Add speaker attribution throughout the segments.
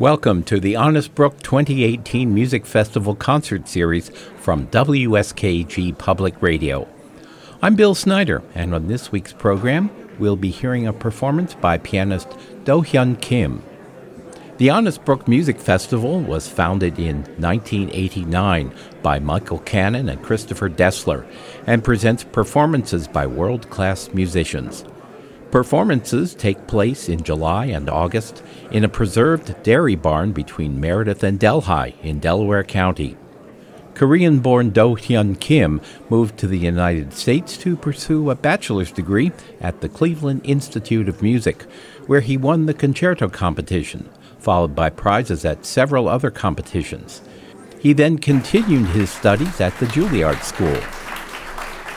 Speaker 1: Welcome to the Honest Brook 2018 Music Festival concert series from WSKG Public Radio. I'm Bill Snyder, and on this week's program, we'll be hearing a performance by pianist Do Hyun Kim. The Honest Brook Music Festival was founded in 1989 by Michael Cannon and Christopher Dessler and presents performances by world class musicians. Performances take place in July and August in a preserved dairy barn between Meredith and Delhi in Delaware County. Korean born Do Hyun Kim moved to the United States to pursue a bachelor's degree at the Cleveland Institute of Music, where he won the concerto competition, followed by prizes at several other competitions. He then continued his studies at the Juilliard School.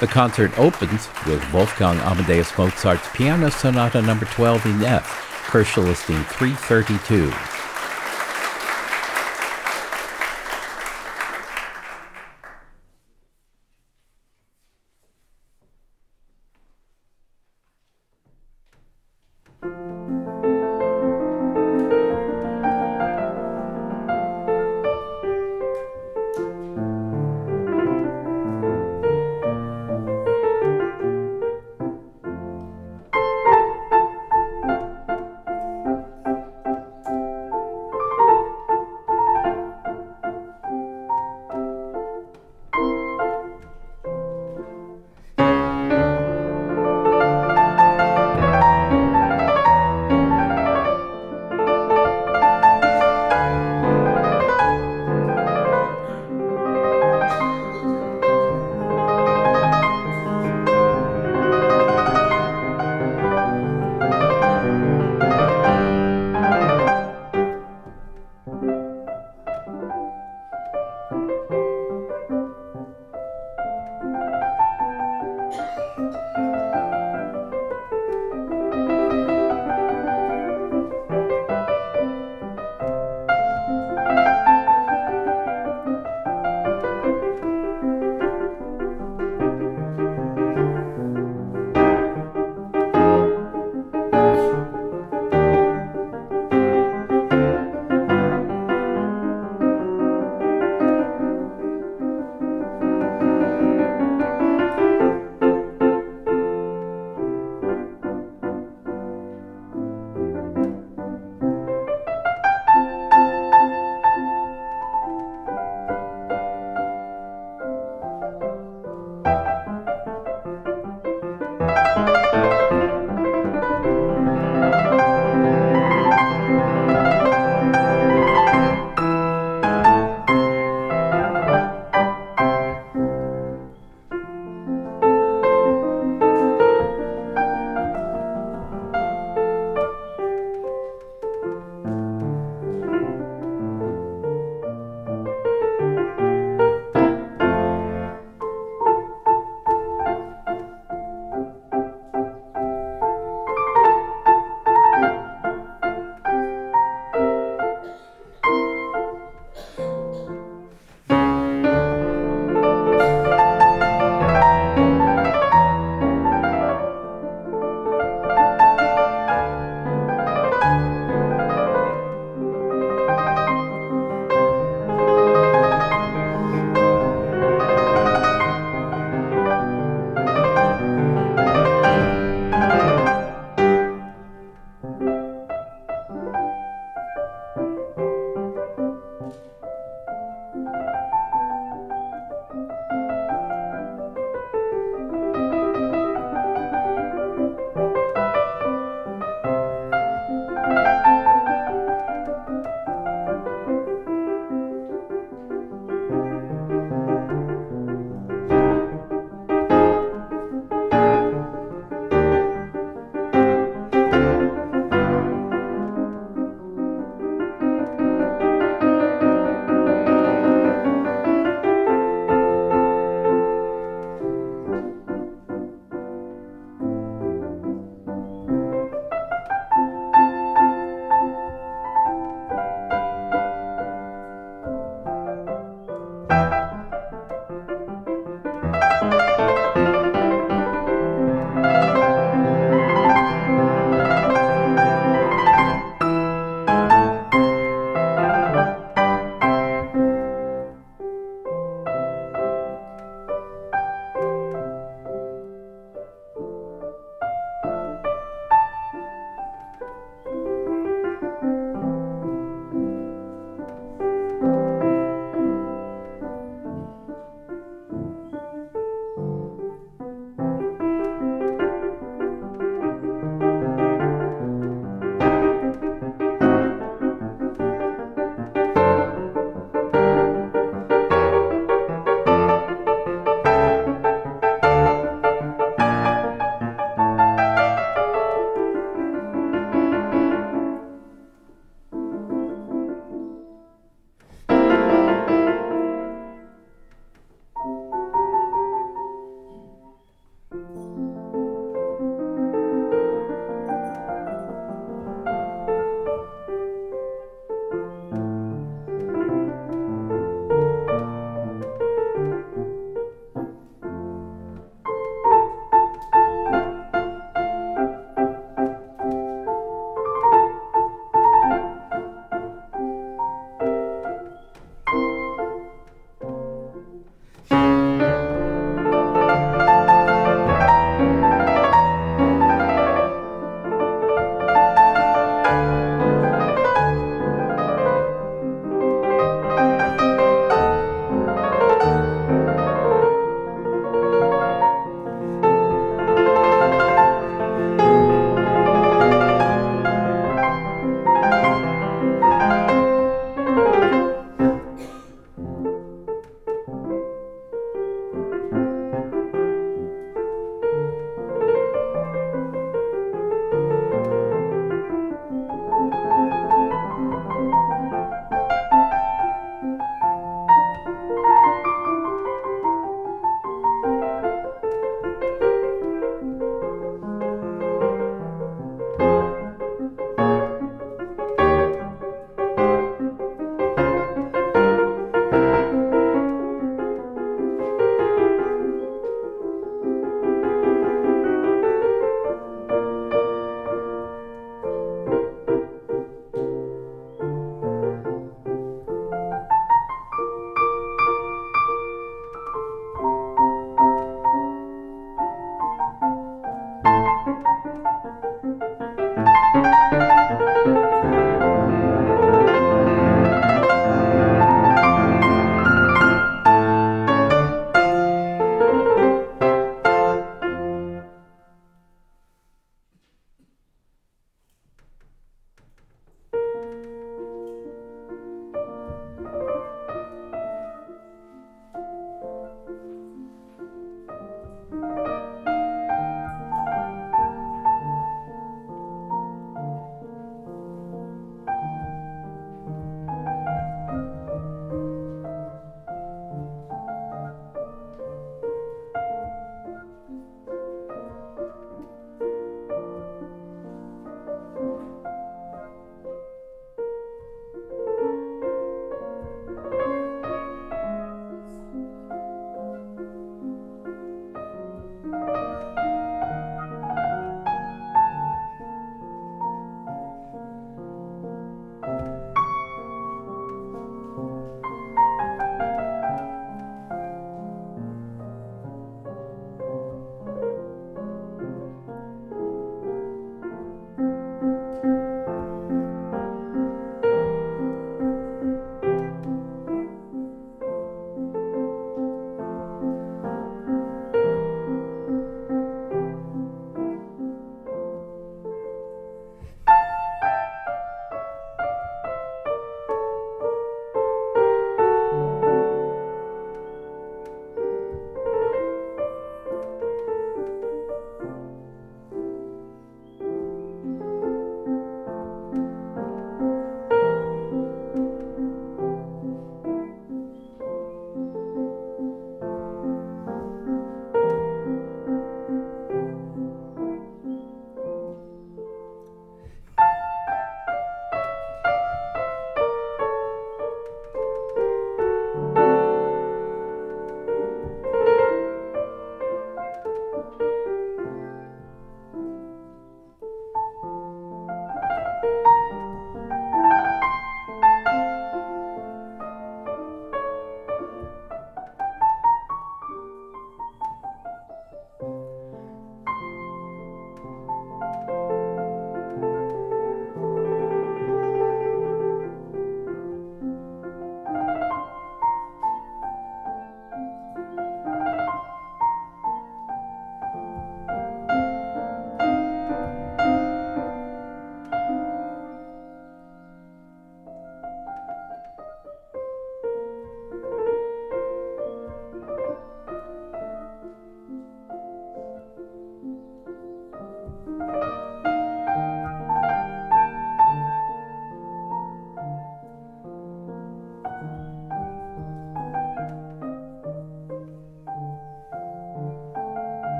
Speaker 1: The concert opens with Wolfgang Amadeus Mozart's Piano Sonata No. 12 in F, listing 332.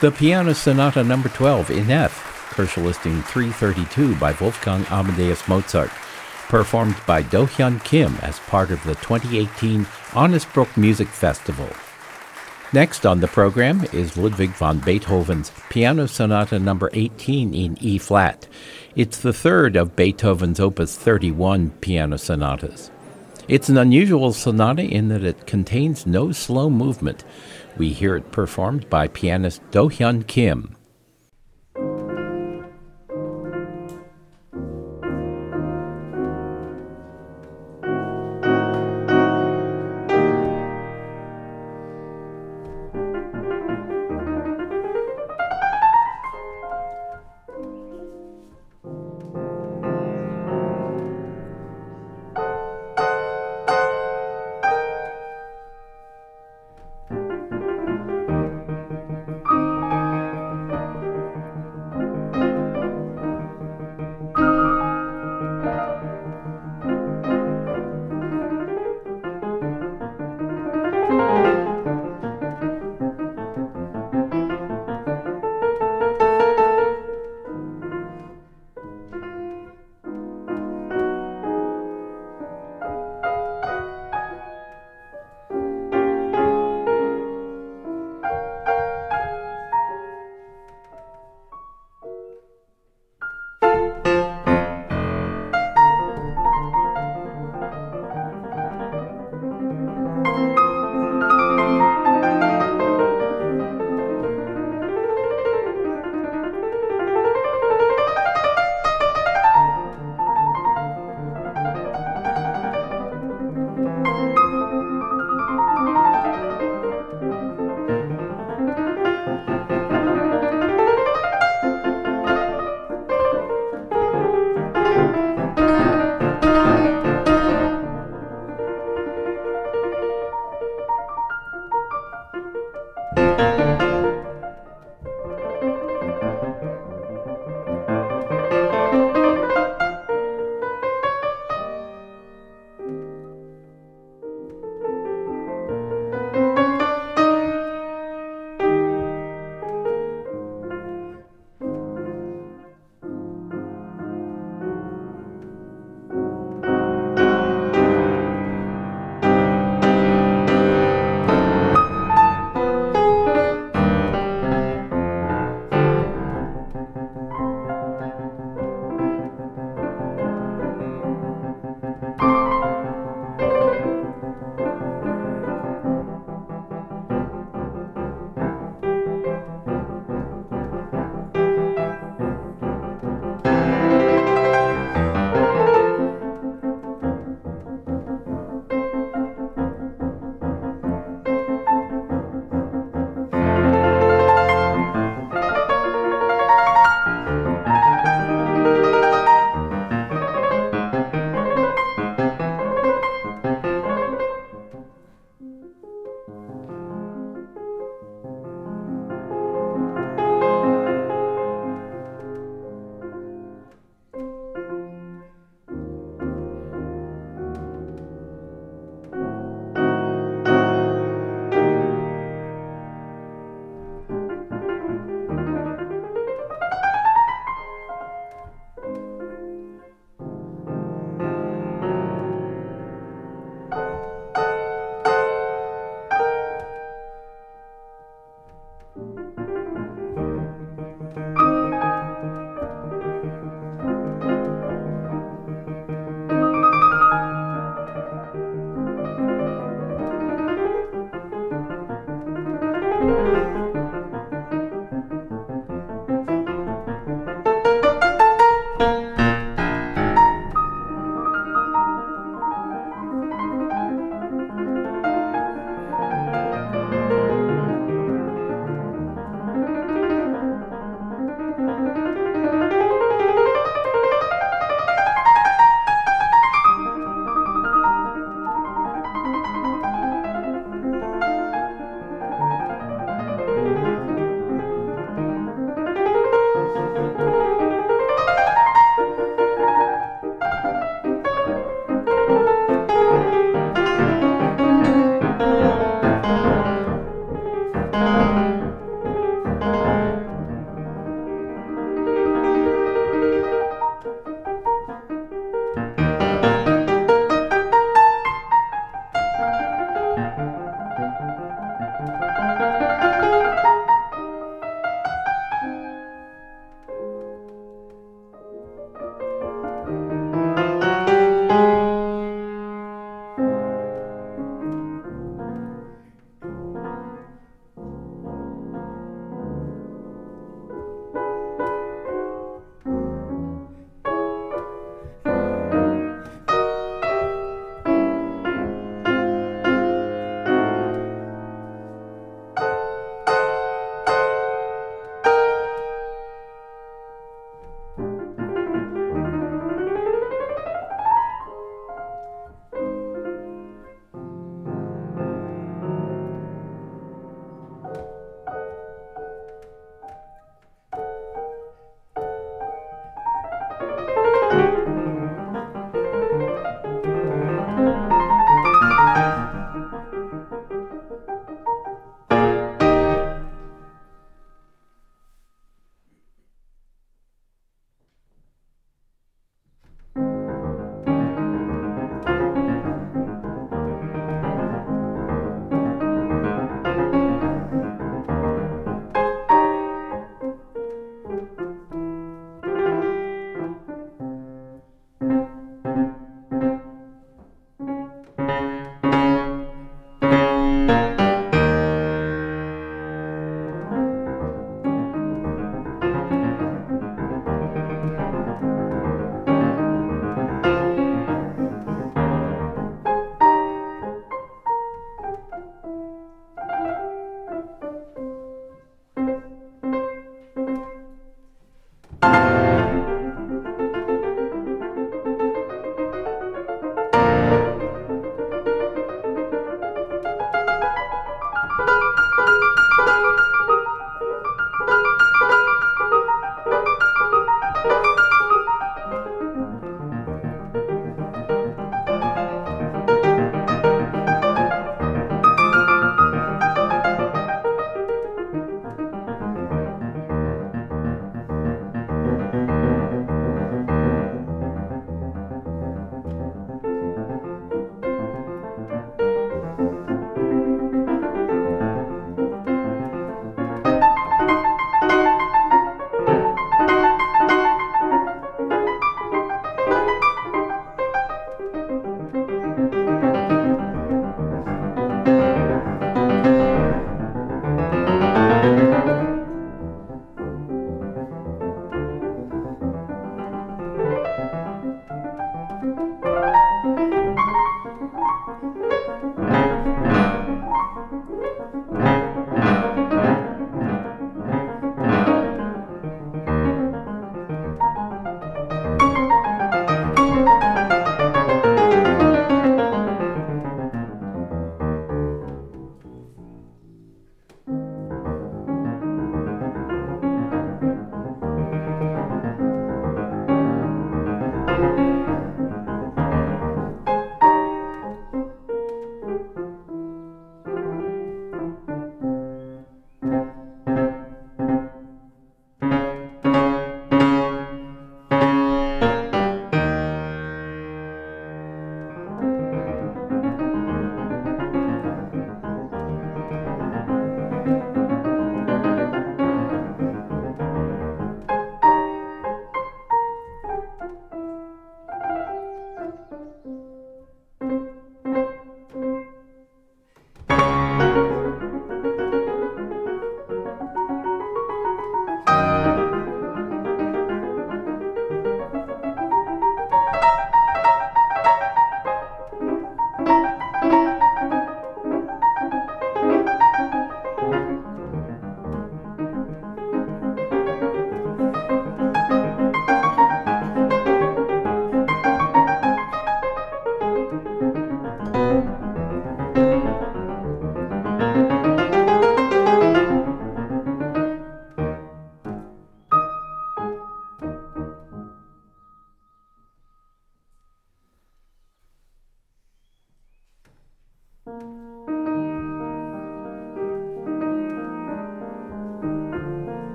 Speaker 1: The Piano Sonata Number 12 in F, Köchel Listing 332 by Wolfgang Amadeus Mozart, performed by Do-Hyun Kim as part of the 2018 Honest Brook Music Festival. Next on the program is Ludwig van Beethoven's Piano Sonata Number 18 in E flat. It's the third of Beethoven's Opus 31 piano sonatas. It's an unusual sonata in that it contains no slow movement. We hear it performed by pianist Do Hyun Kim.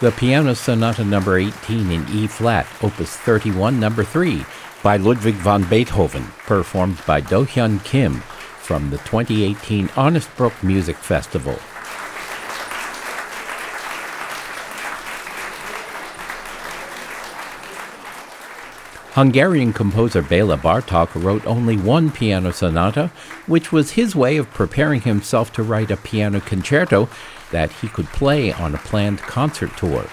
Speaker 1: The Piano Sonata Number 18 in E flat, Opus 31, Number 3, by Ludwig van Beethoven, performed by Do Hyun Kim from the 2018 Honest Brook Music Festival. Hungarian composer Bela Bartok wrote only one piano sonata, which was his way of preparing himself to write a piano concerto that he could play on a planned concert tour.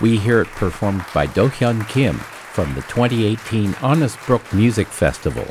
Speaker 1: We hear it performed by Do Hyun Kim from the 2018 Honest Brook Music Festival.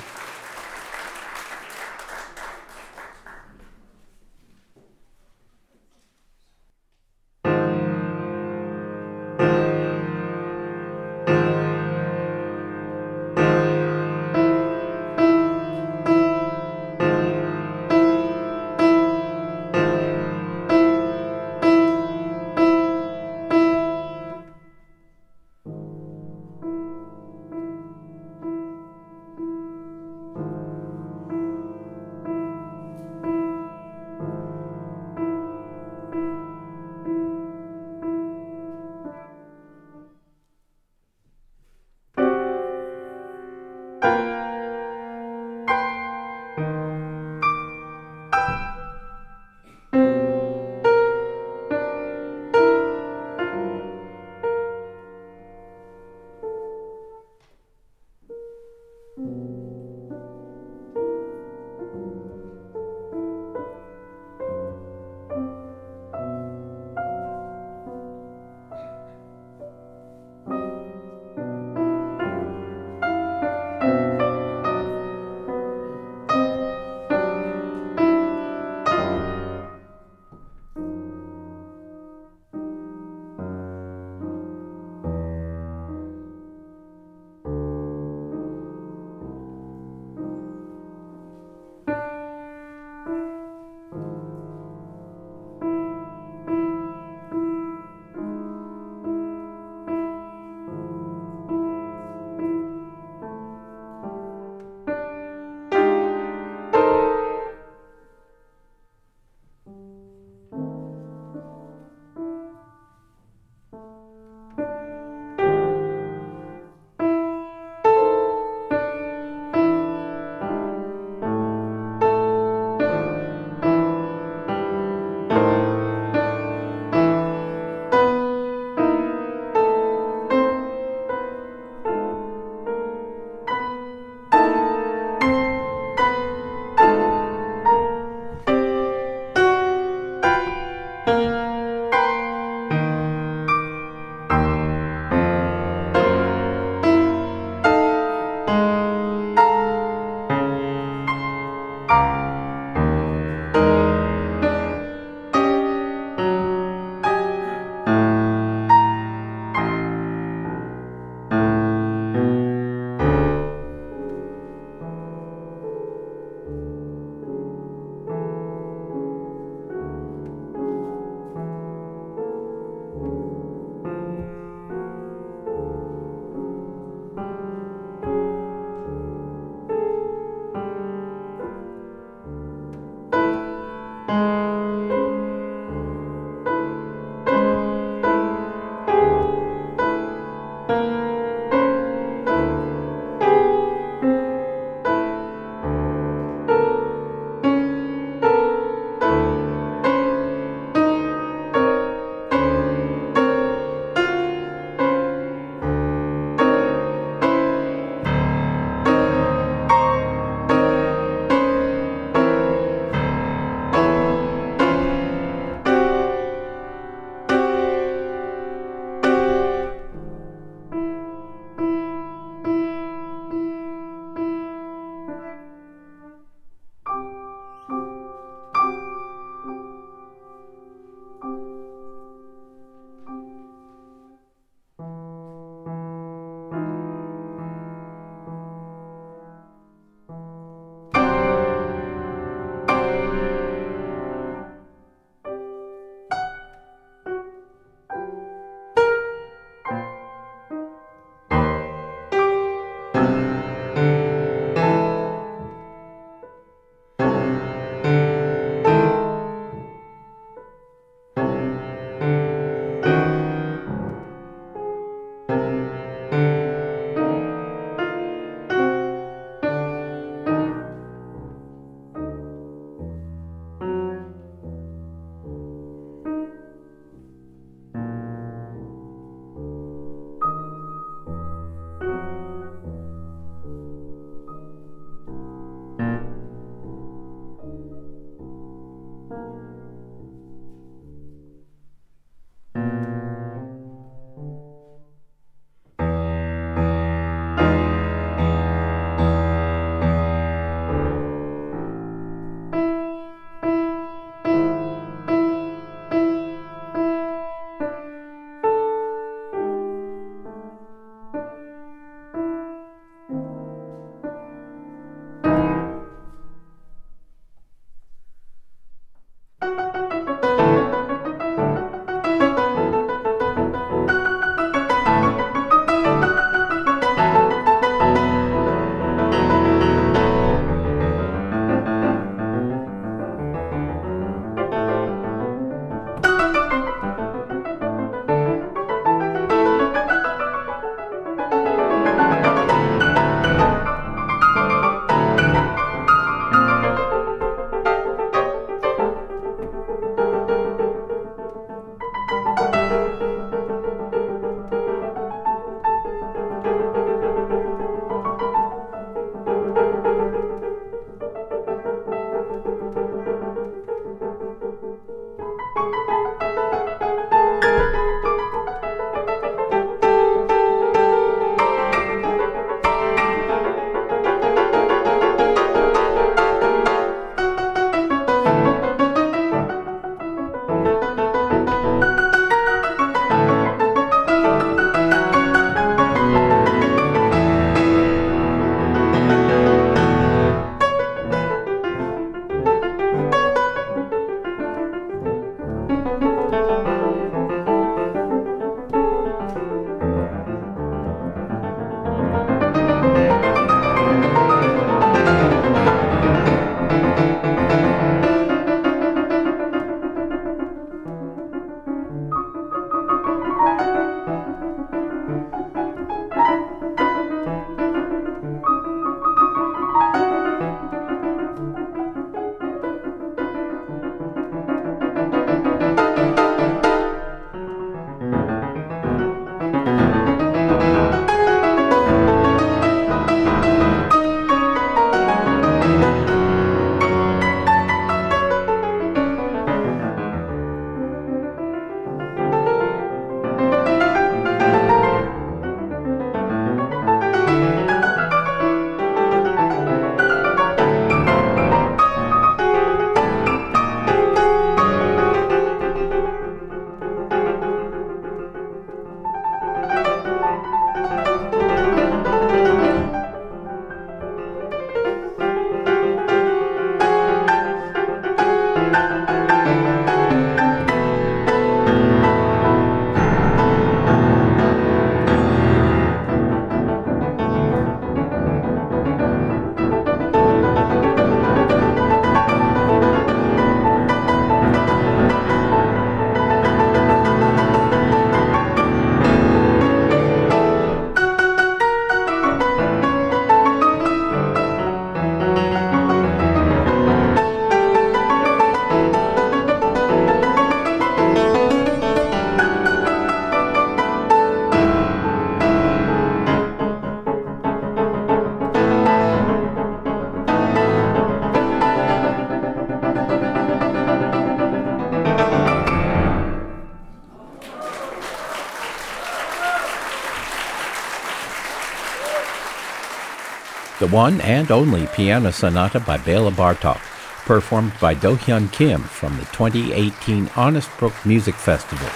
Speaker 1: The one and only piano sonata by Bela Bartok, performed by Do Hyun Kim from the 2018 Honest Brook Music Festival.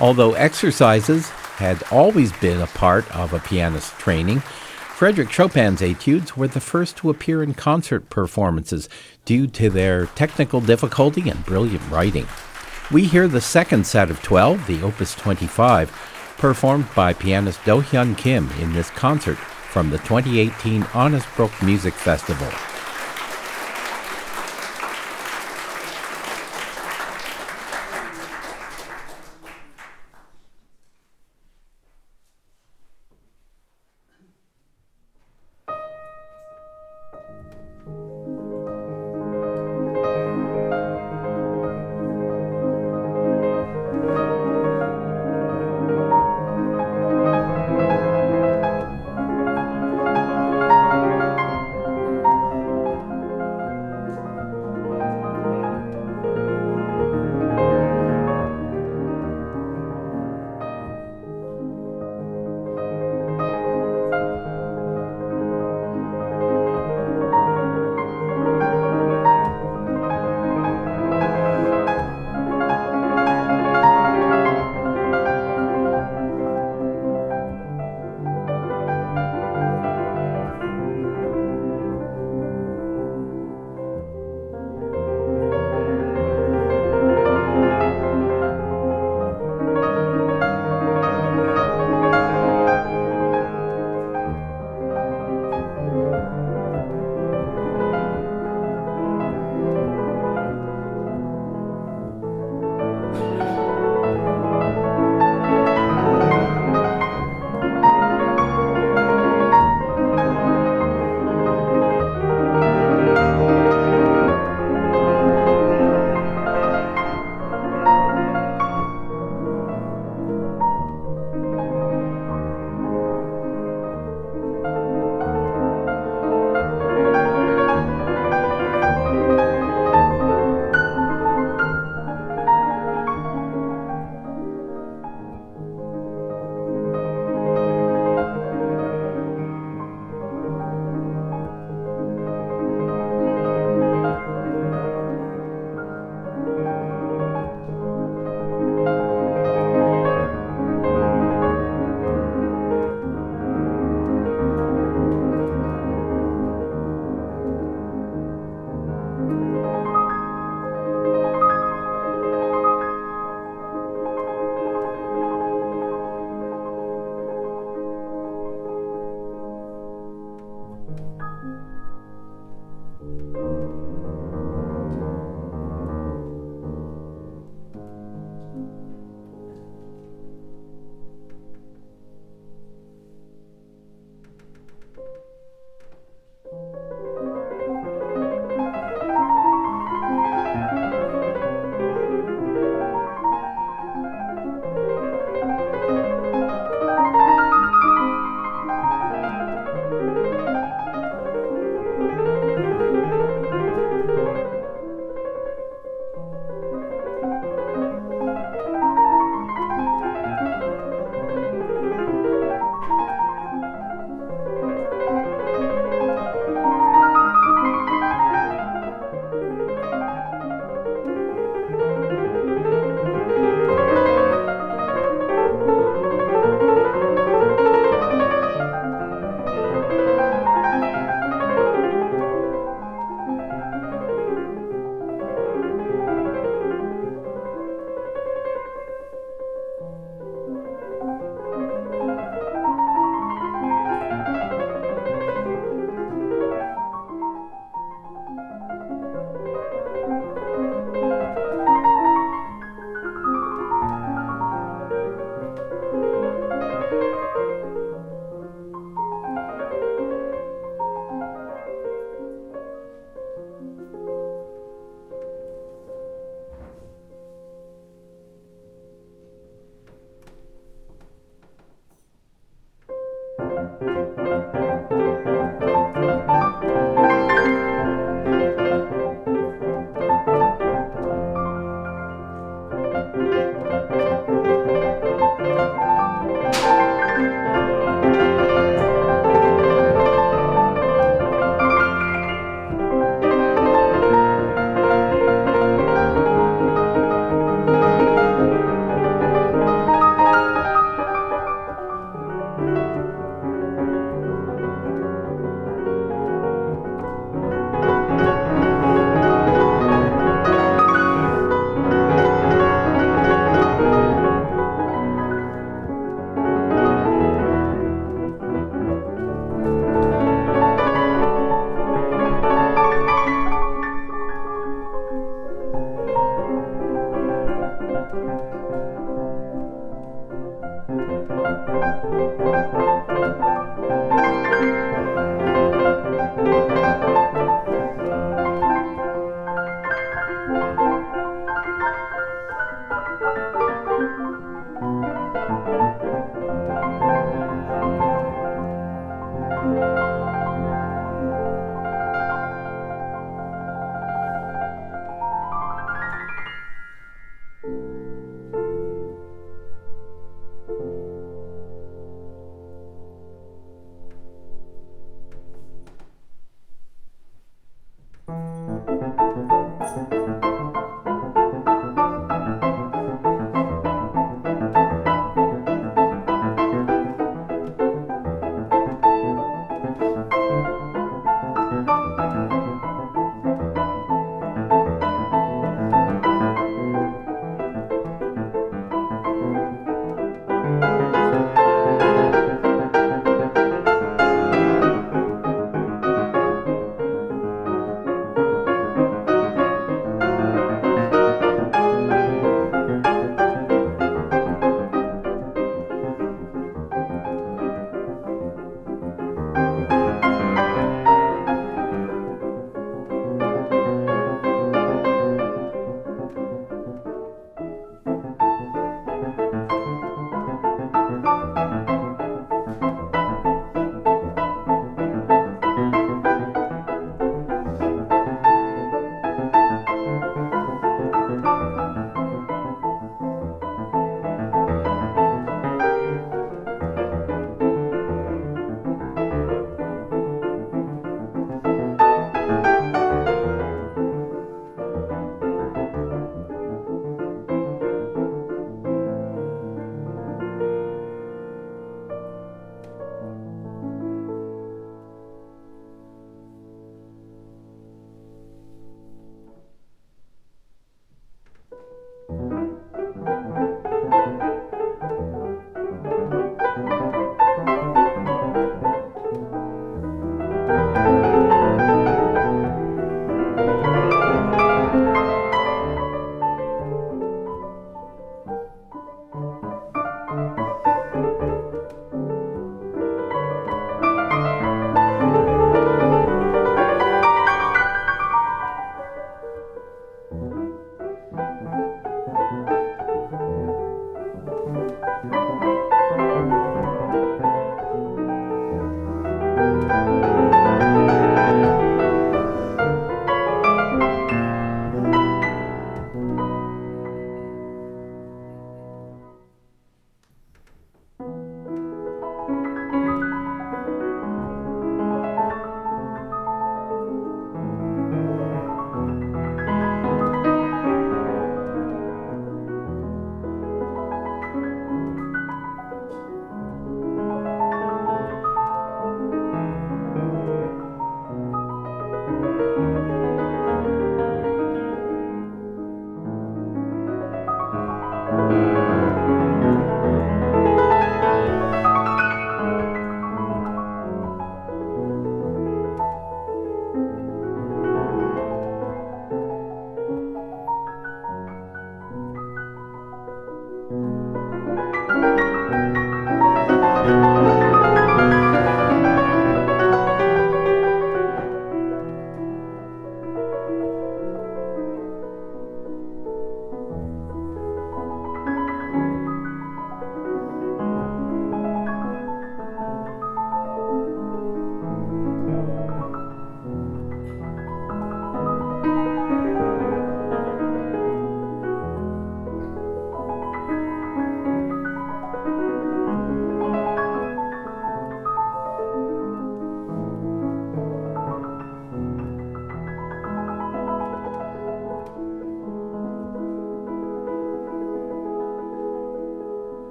Speaker 1: Although exercises had always been a part of a pianist's training, Frederick Chopin's etudes were the first to appear in concert performances due to their technical difficulty and brilliant writing. We hear the second set of 12, the Opus 25, performed by pianist Do Hyun Kim in this concert from the 2018 Honest Brook Music Festival.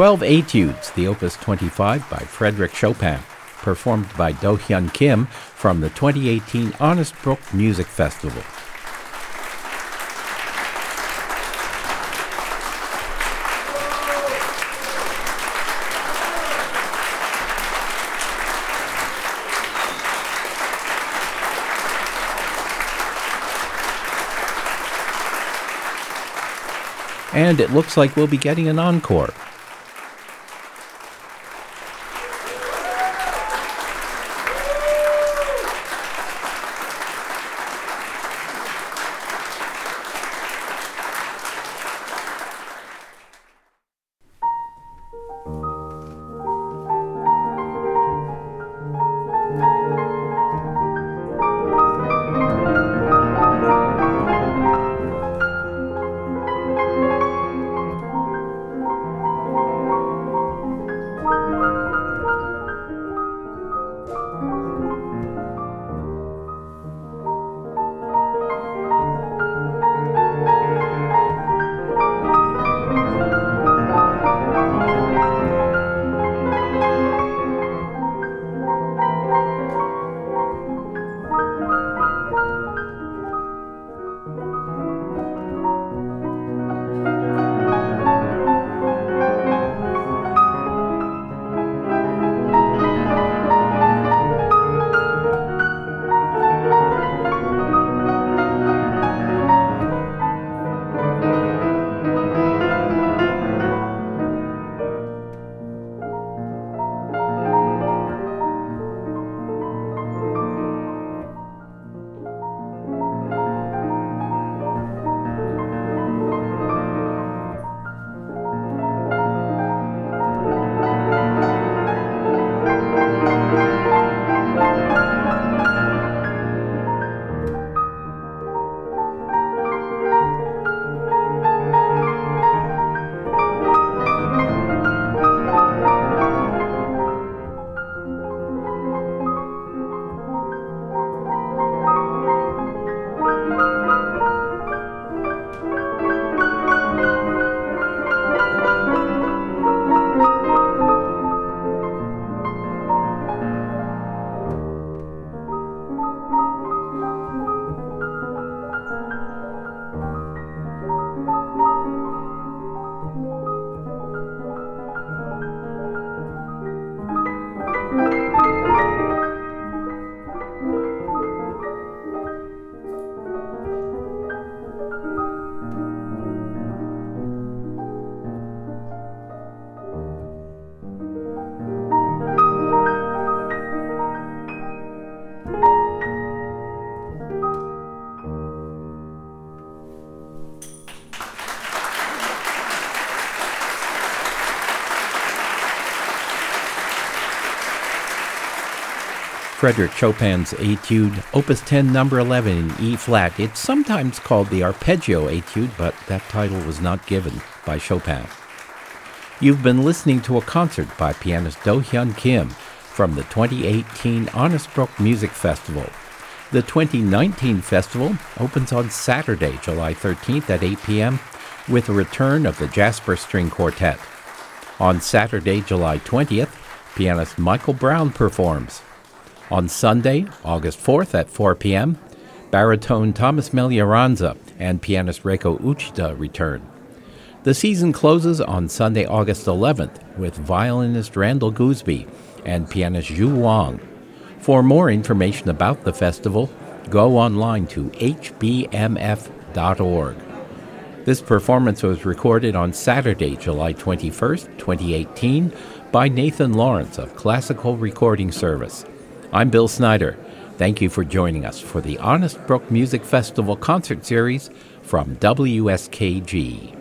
Speaker 1: 12 Etudes, the Opus 25 by Frederick Chopin, performed by Do Hyun Kim from the 2018 Honest Brook Music Festival. And it looks like we'll be getting an encore. Frederick Chopin's Etude, Opus 10, number 11 in E flat. It's sometimes called the Arpeggio Etude, but that title was not given by Chopin. You've been listening to a concert by pianist Do Hyun Kim from the 2018 Honest Brook Music Festival. The 2019 festival opens on Saturday, July 13th at 8 p.m. with a return of the Jasper String Quartet. On Saturday, July 20th, pianist Michael Brown performs. On Sunday, August 4th at 4 p.m., baritone Thomas Meglioranza and pianist Reiko Uchida return. The season closes on Sunday, August 11th with violinist Randall Goosby and pianist Zhu Wang. For more information about the festival, go online to hbmf.org. This performance was recorded on Saturday, July 21st, 2018, by Nathan Lawrence of Classical Recording Service. I'm Bill Snyder. Thank you for joining us for the Honest Brook Music Festival concert series from WSKG.